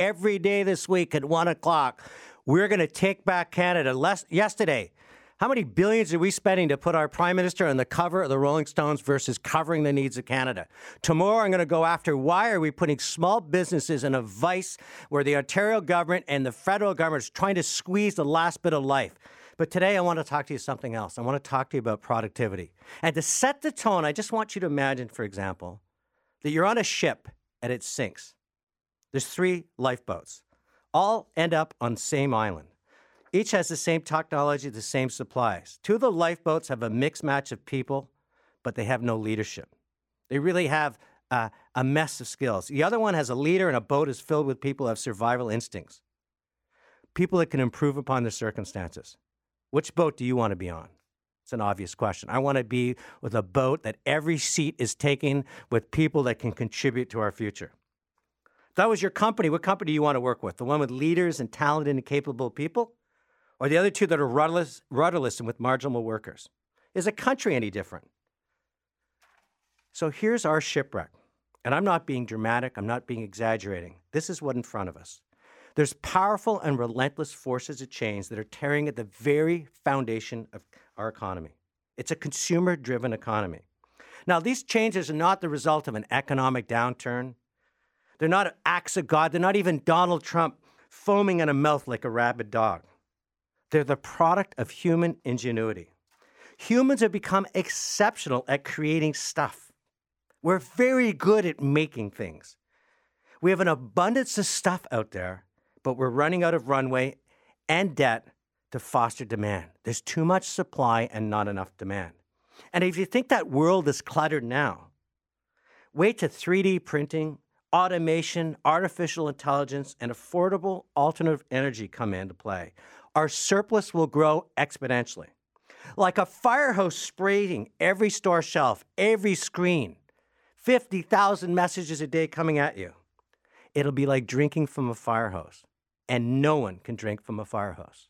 every day this week at one o'clock. We're going to take back Canada. Less, yesterday, how many billions are we spending to put our prime minister on the cover of the Rolling Stones versus covering the needs of Canada? Tomorrow, I'm going to go after why are we putting small businesses in a vice where the Ontario government and the federal government is trying to squeeze the last bit of life. But today, I want to talk to you something else. I want to talk to you about productivity. And to set the tone, I just want you to imagine, for example, that you're on a ship and it sinks. There's three lifeboats, all end up on same island. Each has the same technology, the same supplies. Two of the lifeboats have a mixed match of people, but they have no leadership. They really have uh, a mess of skills. The other one has a leader, and a boat is filled with people who have survival instincts, people that can improve upon their circumstances. Which boat do you want to be on? It's an obvious question. I want to be with a boat that every seat is taken with people that can contribute to our future. That was your company, what company do you want to work with? The one with leaders and talented and capable people? or the other two that are rudderless, rudderless and with marginal workers? Is a country any different? So here's our shipwreck. And I'm not being dramatic, I'm not being exaggerating. This is what in front of us. There's powerful and relentless forces of change that are tearing at the very foundation of our economy. It's a consumer driven economy. Now, these changes are not the result of an economic downturn. They're not acts of God. They're not even Donald Trump foaming at a mouth like a rabid dog. They're the product of human ingenuity. Humans have become exceptional at creating stuff. We're very good at making things. We have an abundance of stuff out there, but we're running out of runway and debt to foster demand. There's too much supply and not enough demand. And if you think that world is cluttered now, wait to 3D printing, automation, artificial intelligence, and affordable alternative energy come into play our surplus will grow exponentially. Like a fire hose spraying every store shelf, every screen, 50,000 messages a day coming at you. It'll be like drinking from a fire hose, and no one can drink from a fire hose.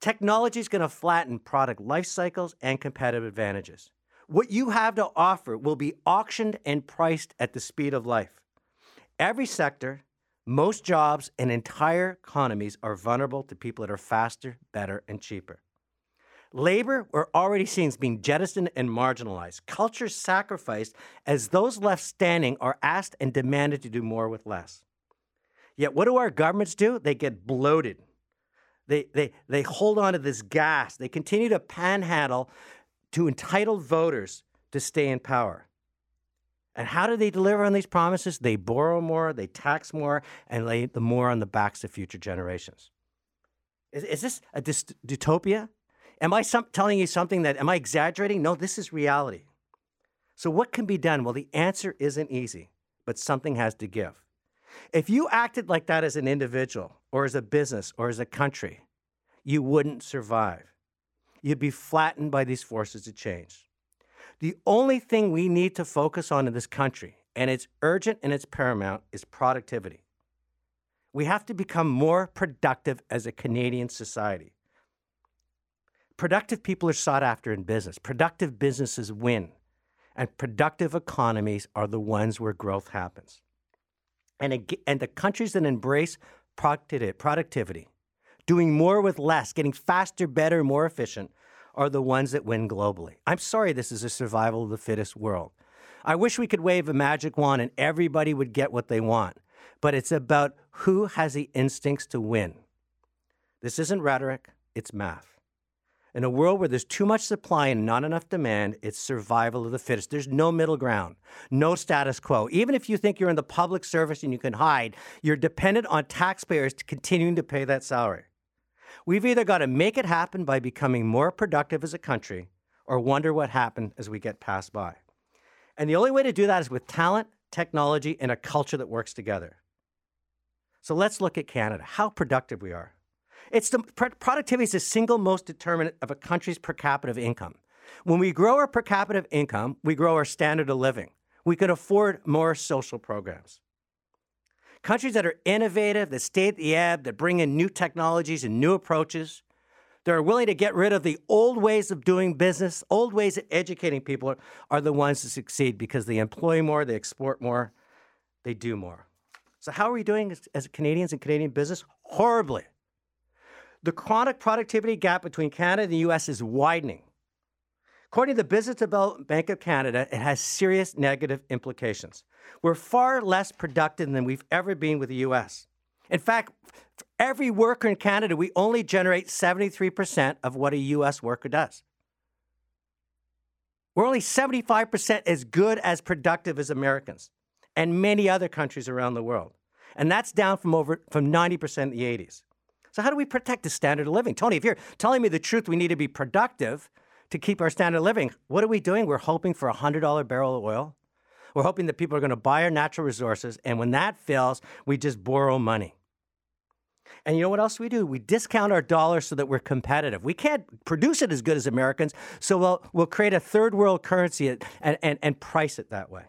Technology is going to flatten product life cycles and competitive advantages. What you have to offer will be auctioned and priced at the speed of life. Every sector, most jobs and entire economies are vulnerable to people that are faster, better, and cheaper. Labor, we're already seeing, is being jettisoned and marginalized. Culture sacrificed as those left standing are asked and demanded to do more with less. Yet, what do our governments do? They get bloated. They, they, they hold on to this gas. They continue to panhandle to entitled voters to stay in power. And how do they deliver on these promises? They borrow more, they tax more, and lay the more on the backs of future generations. Is, is this a dystopia? Am I some, telling you something that, am I exaggerating? No, this is reality. So, what can be done? Well, the answer isn't easy, but something has to give. If you acted like that as an individual, or as a business, or as a country, you wouldn't survive. You'd be flattened by these forces of change. The only thing we need to focus on in this country, and it's urgent and it's paramount, is productivity. We have to become more productive as a Canadian society. Productive people are sought after in business. Productive businesses win. And productive economies are the ones where growth happens. And, and the countries that embrace productivity, doing more with less, getting faster, better, more efficient, are the ones that win globally. I'm sorry this is a survival of the fittest world. I wish we could wave a magic wand and everybody would get what they want, but it's about who has the instincts to win. This isn't rhetoric, it's math. In a world where there's too much supply and not enough demand, it's survival of the fittest. There's no middle ground, no status quo. Even if you think you're in the public service and you can hide, you're dependent on taxpayers continuing to pay that salary. We've either got to make it happen by becoming more productive as a country or wonder what happened as we get passed by. And the only way to do that is with talent, technology, and a culture that works together. So let's look at Canada, how productive we are. It's the productivity is the single most determinant of a country's per capita of income. When we grow our per capita of income, we grow our standard of living. We can afford more social programs. Countries that are innovative, that stay at the ebb, that bring in new technologies and new approaches, that are willing to get rid of the old ways of doing business, old ways of educating people, are the ones that succeed because they employ more, they export more, they do more. So, how are we doing as, as Canadians and Canadian business? Horribly. The chronic productivity gap between Canada and the US is widening. According to the Business Development Bank of Canada, it has serious negative implications. We're far less productive than we've ever been with the US. In fact, for every worker in Canada, we only generate 73% of what a US worker does. We're only 75% as good as productive as Americans and many other countries around the world. And that's down from over from 90% in the 80s. So how do we protect the standard of living? Tony, if you're telling me the truth, we need to be productive to keep our standard of living. What are we doing? We're hoping for a $100 barrel of oil. We're hoping that people are going to buy our natural resources. And when that fails, we just borrow money. And you know what else we do? We discount our dollar so that we're competitive. We can't produce it as good as Americans, so we'll, we'll create a third world currency and, and, and price it that way.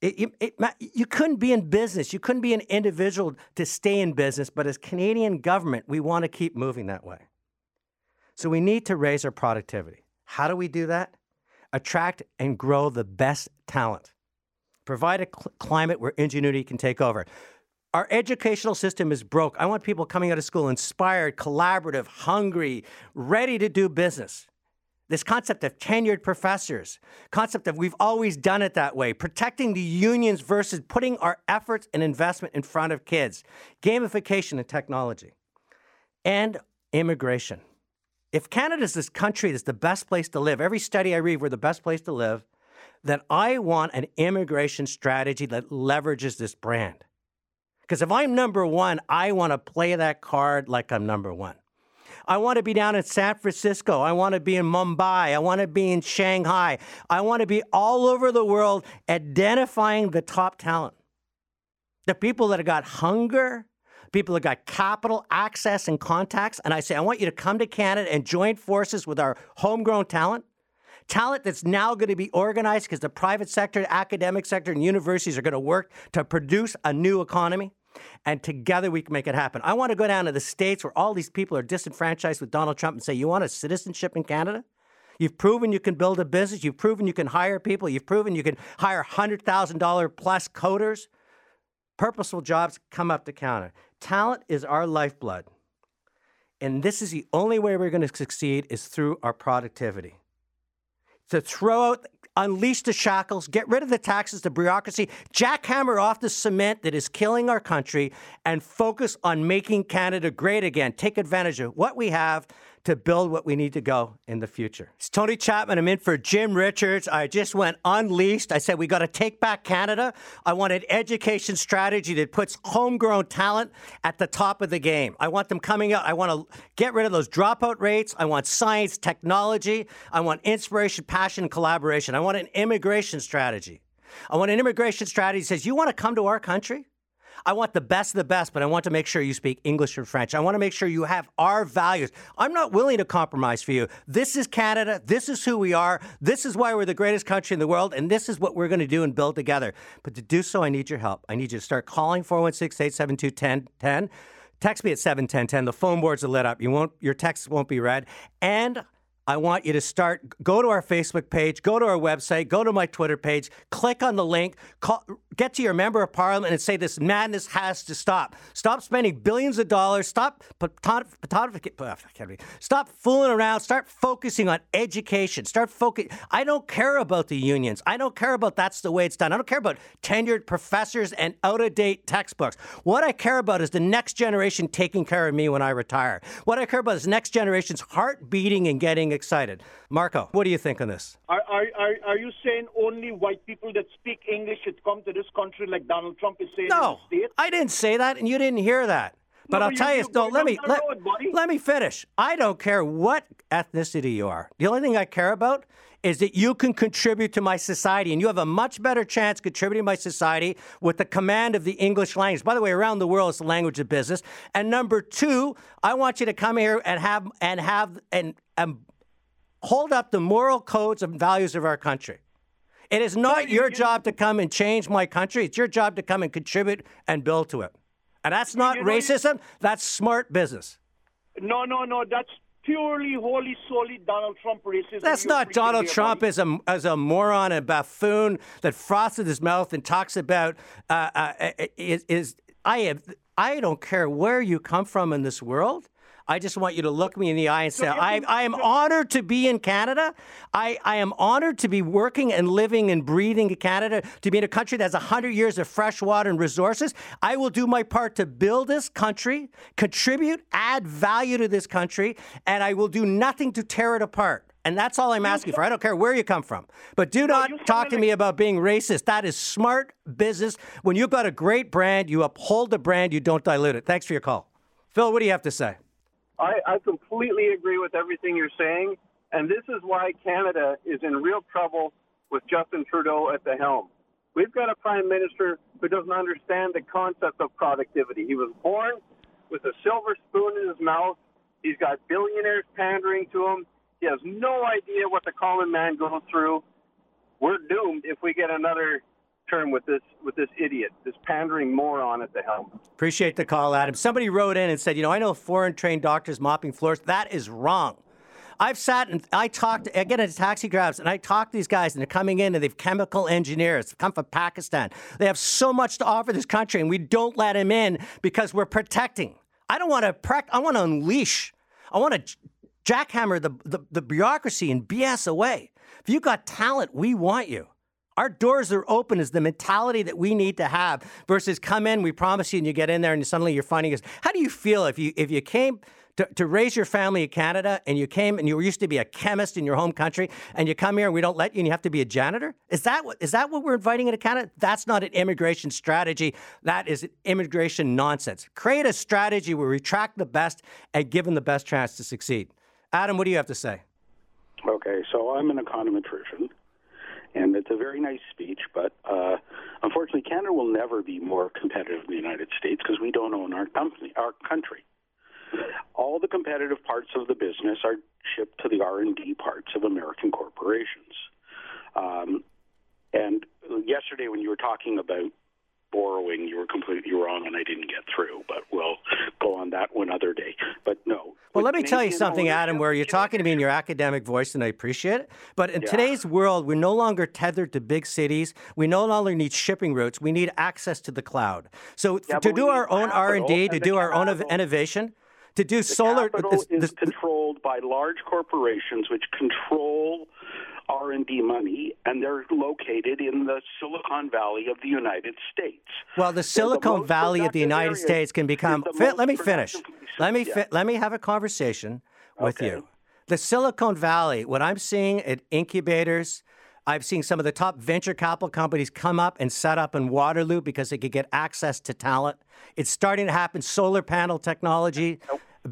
It, it, it, you couldn't be in business. You couldn't be an individual to stay in business, but as Canadian government, we want to keep moving that way. So we need to raise our productivity. How do we do that? Attract and grow the best talent. Provide a cl- climate where ingenuity can take over. Our educational system is broke. I want people coming out of school inspired, collaborative, hungry, ready to do business. This concept of tenured professors, concept of we've always done it that way, protecting the unions versus putting our efforts and investment in front of kids, gamification and technology, and immigration. If Canada is this country that's the best place to live, every study I read, we're the best place to live, then I want an immigration strategy that leverages this brand. Because if I'm number one, I want to play that card like I'm number one. I want to be down in San Francisco. I want to be in Mumbai. I want to be in Shanghai. I want to be all over the world identifying the top talent. The people that have got hunger, people that got capital, access, and contacts. And I say, I want you to come to Canada and join forces with our homegrown talent. Talent that's now going to be organized because the private sector, academic sector, and universities are going to work to produce a new economy and together we can make it happen. I want to go down to the States where all these people are disenfranchised with Donald Trump and say, You want a citizenship in Canada? You've proven you can build a business. You've proven you can hire people. You've proven you can hire $100,000 plus coders. Purposeful jobs come up to counter. Talent is our lifeblood. And this is the only way we're going to succeed is through our productivity. To throw out unleash the shackles, get rid of the taxes, the bureaucracy, jackhammer off the cement that is killing our country, and focus on making Canada great again. Take advantage of what we have to build what we need to go in the future. It's Tony Chapman. I'm in for Jim Richards. I just went unleashed. I said, we got to take back Canada. I want an education strategy that puts homegrown talent at the top of the game. I want them coming out. I want to get rid of those dropout rates. I want science, technology. I want inspiration, passion, collaboration. I want an immigration strategy. I want an immigration strategy that says, you want to come to our country? I want the best of the best, but I want to make sure you speak English and French. I want to make sure you have our values. I'm not willing to compromise for you. This is Canada. This is who we are. This is why we're the greatest country in the world, and this is what we're going to do and build together. But to do so, I need your help. I need you to start calling 416 872 1010. Text me at 71010. The phone boards are lit up. You won't, your texts won't be read. And I want you to start, go to our Facebook page, go to our website, go to my Twitter page, click on the link, call, get to your member of parliament and say this madness has to stop. Stop spending billions of dollars. Stop, oh, stop fooling around. Start focusing on education. Start focus. I don't care about the unions. I don't care about that's the way it's done. I don't care about tenured professors and out of date textbooks. What I care about is the next generation taking care of me when I retire. What I care about is next generation's heart beating and getting excited. Marco, what do you think on this? Are, are, are you saying only white people that speak English should come to this country like Donald Trump is saying no, I didn't say that, and you didn't hear that. But no, I'll tell you, no, let me let, road, let me finish. I don't care what ethnicity you are. The only thing I care about is that you can contribute to my society, and you have a much better chance contributing to my society with the command of the English language. By the way, around the world, it's the language of business. And number two, I want you to come here and have and have and, and um, hold up the moral codes and values of our country. It is not your job to come and change my country. It's your job to come and contribute and build to it. And that's not racism, that's smart business. No, no, no. That's purely, wholly, solely Donald Trump racism. That's not Donald Trump as a, as a moron and buffoon that froths at his mouth and talks about uh, uh, is, is I have I don't care where you come from in this world. I just want you to look me in the eye and say, I, I am honored to be in Canada. I, I am honored to be working and living and breathing in Canada, to be in a country that has 100 years of fresh water and resources. I will do my part to build this country, contribute, add value to this country, and I will do nothing to tear it apart. And that's all I'm asking for. I don't care where you come from. But do not talk to me about being racist. That is smart business. When you've got a great brand, you uphold the brand, you don't dilute it. Thanks for your call. Phil, what do you have to say? I, I completely agree with everything you're saying, and this is why Canada is in real trouble with Justin Trudeau at the helm. We've got a prime minister who doesn't understand the concept of productivity. He was born with a silver spoon in his mouth. He's got billionaires pandering to him. He has no idea what the common man goes through. We're doomed if we get another term with this with this idiot, this pandering moron at the helm. Appreciate the call, Adam. Somebody wrote in and said, you know, I know foreign trained doctors mopping floors. That is wrong. I've sat and I talked, I get into taxi cabs and I talk to these guys and they're coming in and they've chemical engineers, come from Pakistan. They have so much to offer this country and we don't let them in because we're protecting. I don't want to, pre- I want to unleash, I want to jackhammer the, the, the bureaucracy and BS away. If you've got talent, we want you. Our doors are open is the mentality that we need to have versus come in, we promise you, and you get in there and suddenly you're finding us. How do you feel if you if you came to, to raise your family in Canada and you came and you used to be a chemist in your home country and you come here and we don't let you and you have to be a janitor? Is that what is that what we're inviting into Canada? That's not an immigration strategy. That is immigration nonsense. Create a strategy where we attract the best and give them the best chance to succeed. Adam, what do you have to say? Okay, so I'm an econometrician and it's a very nice speech, but uh, unfortunately, Canada will never be more competitive than the United States because we don't own our company, our country. All the competitive parts of the business are shipped to the R and D parts of American corporations. Um, and yesterday, when you were talking about borrowing, you were completely wrong, and I didn't get through. But we'll go on that one other day. But no. Well, let me tell you something, Adam, where you're talking to me in your academic voice, and I appreciate it. But in yeah. today's world, we're no longer tethered to big cities. We no longer need shipping routes. We need access to the cloud. So yeah, to do our own R and D, to do our own innovation, to do the solar. Capital is controlled by large corporations, which control R&D money, and they're located in the Silicon Valley of the United States. Well, the Silicon the Valley of the United States can become. Fi- let me finish. Let me fi- let me have a conversation with okay. you. The Silicon Valley. What I'm seeing at incubators. I've seen some of the top venture capital companies come up and set up in Waterloo because they could get access to talent. It's starting to happen. Solar panel technology.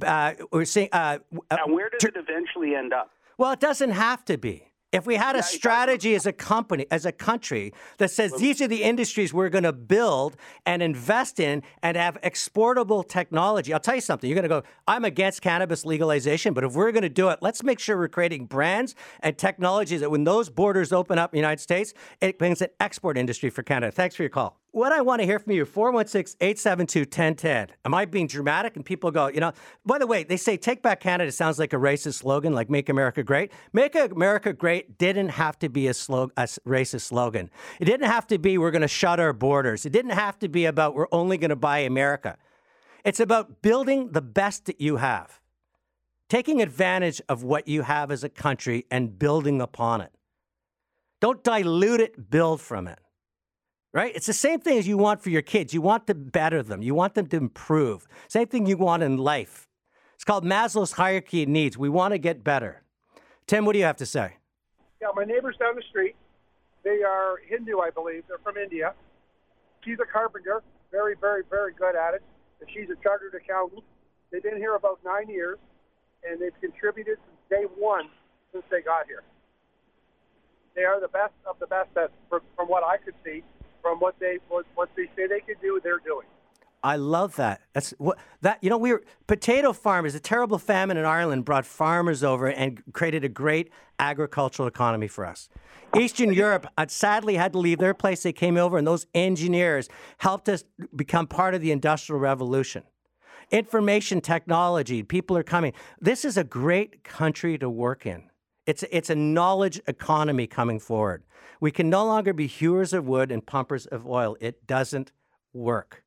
Uh, we're seeing. Uh, uh, now, where does it eventually end up? Well, it doesn't have to be. If we had a strategy as a company, as a country that says these are the industries we're going to build and invest in and have exportable technology, I'll tell you something. You're going to go, I'm against cannabis legalization, but if we're going to do it, let's make sure we're creating brands and technologies that when those borders open up in the United States, it brings an export industry for Canada. Thanks for your call what I want to hear from you, 416 872 1010. Am I being dramatic? And people go, you know, by the way, they say Take Back Canada sounds like a racist slogan, like Make America Great. Make America Great didn't have to be a, slog- a racist slogan. It didn't have to be we're going to shut our borders. It didn't have to be about we're only going to buy America. It's about building the best that you have, taking advantage of what you have as a country and building upon it. Don't dilute it, build from it right? It's the same thing as you want for your kids. You want to better them, you want them to improve. Same thing you want in life. It's called Maslow's hierarchy of needs. We want to get better. Tim, what do you have to say? Yeah, my neighbors down the street, they are Hindu, I believe. They're from India. She's a carpenter, very, very, very good at it. And she's a chartered accountant. They've been here about nine years, and they've contributed since day one since they got here. They are the best of the best, from, from what I could see, from what they what, what they say they can do, they're doing. I love that. That's what that you know we were potato farmers. A terrible famine in Ireland brought farmers over and created a great agricultural economy for us. Eastern Europe uh, sadly had to leave their place. They came over, and those engineers helped us become part of the Industrial Revolution. Information technology, people are coming. This is a great country to work in. It's, it's a knowledge economy coming forward. We can no longer be hewers of wood and pumpers of oil. It doesn't work.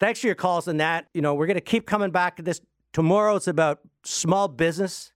Thanks for your calls on that. You know, we're going to keep coming back to this. Tomorrow it's about small business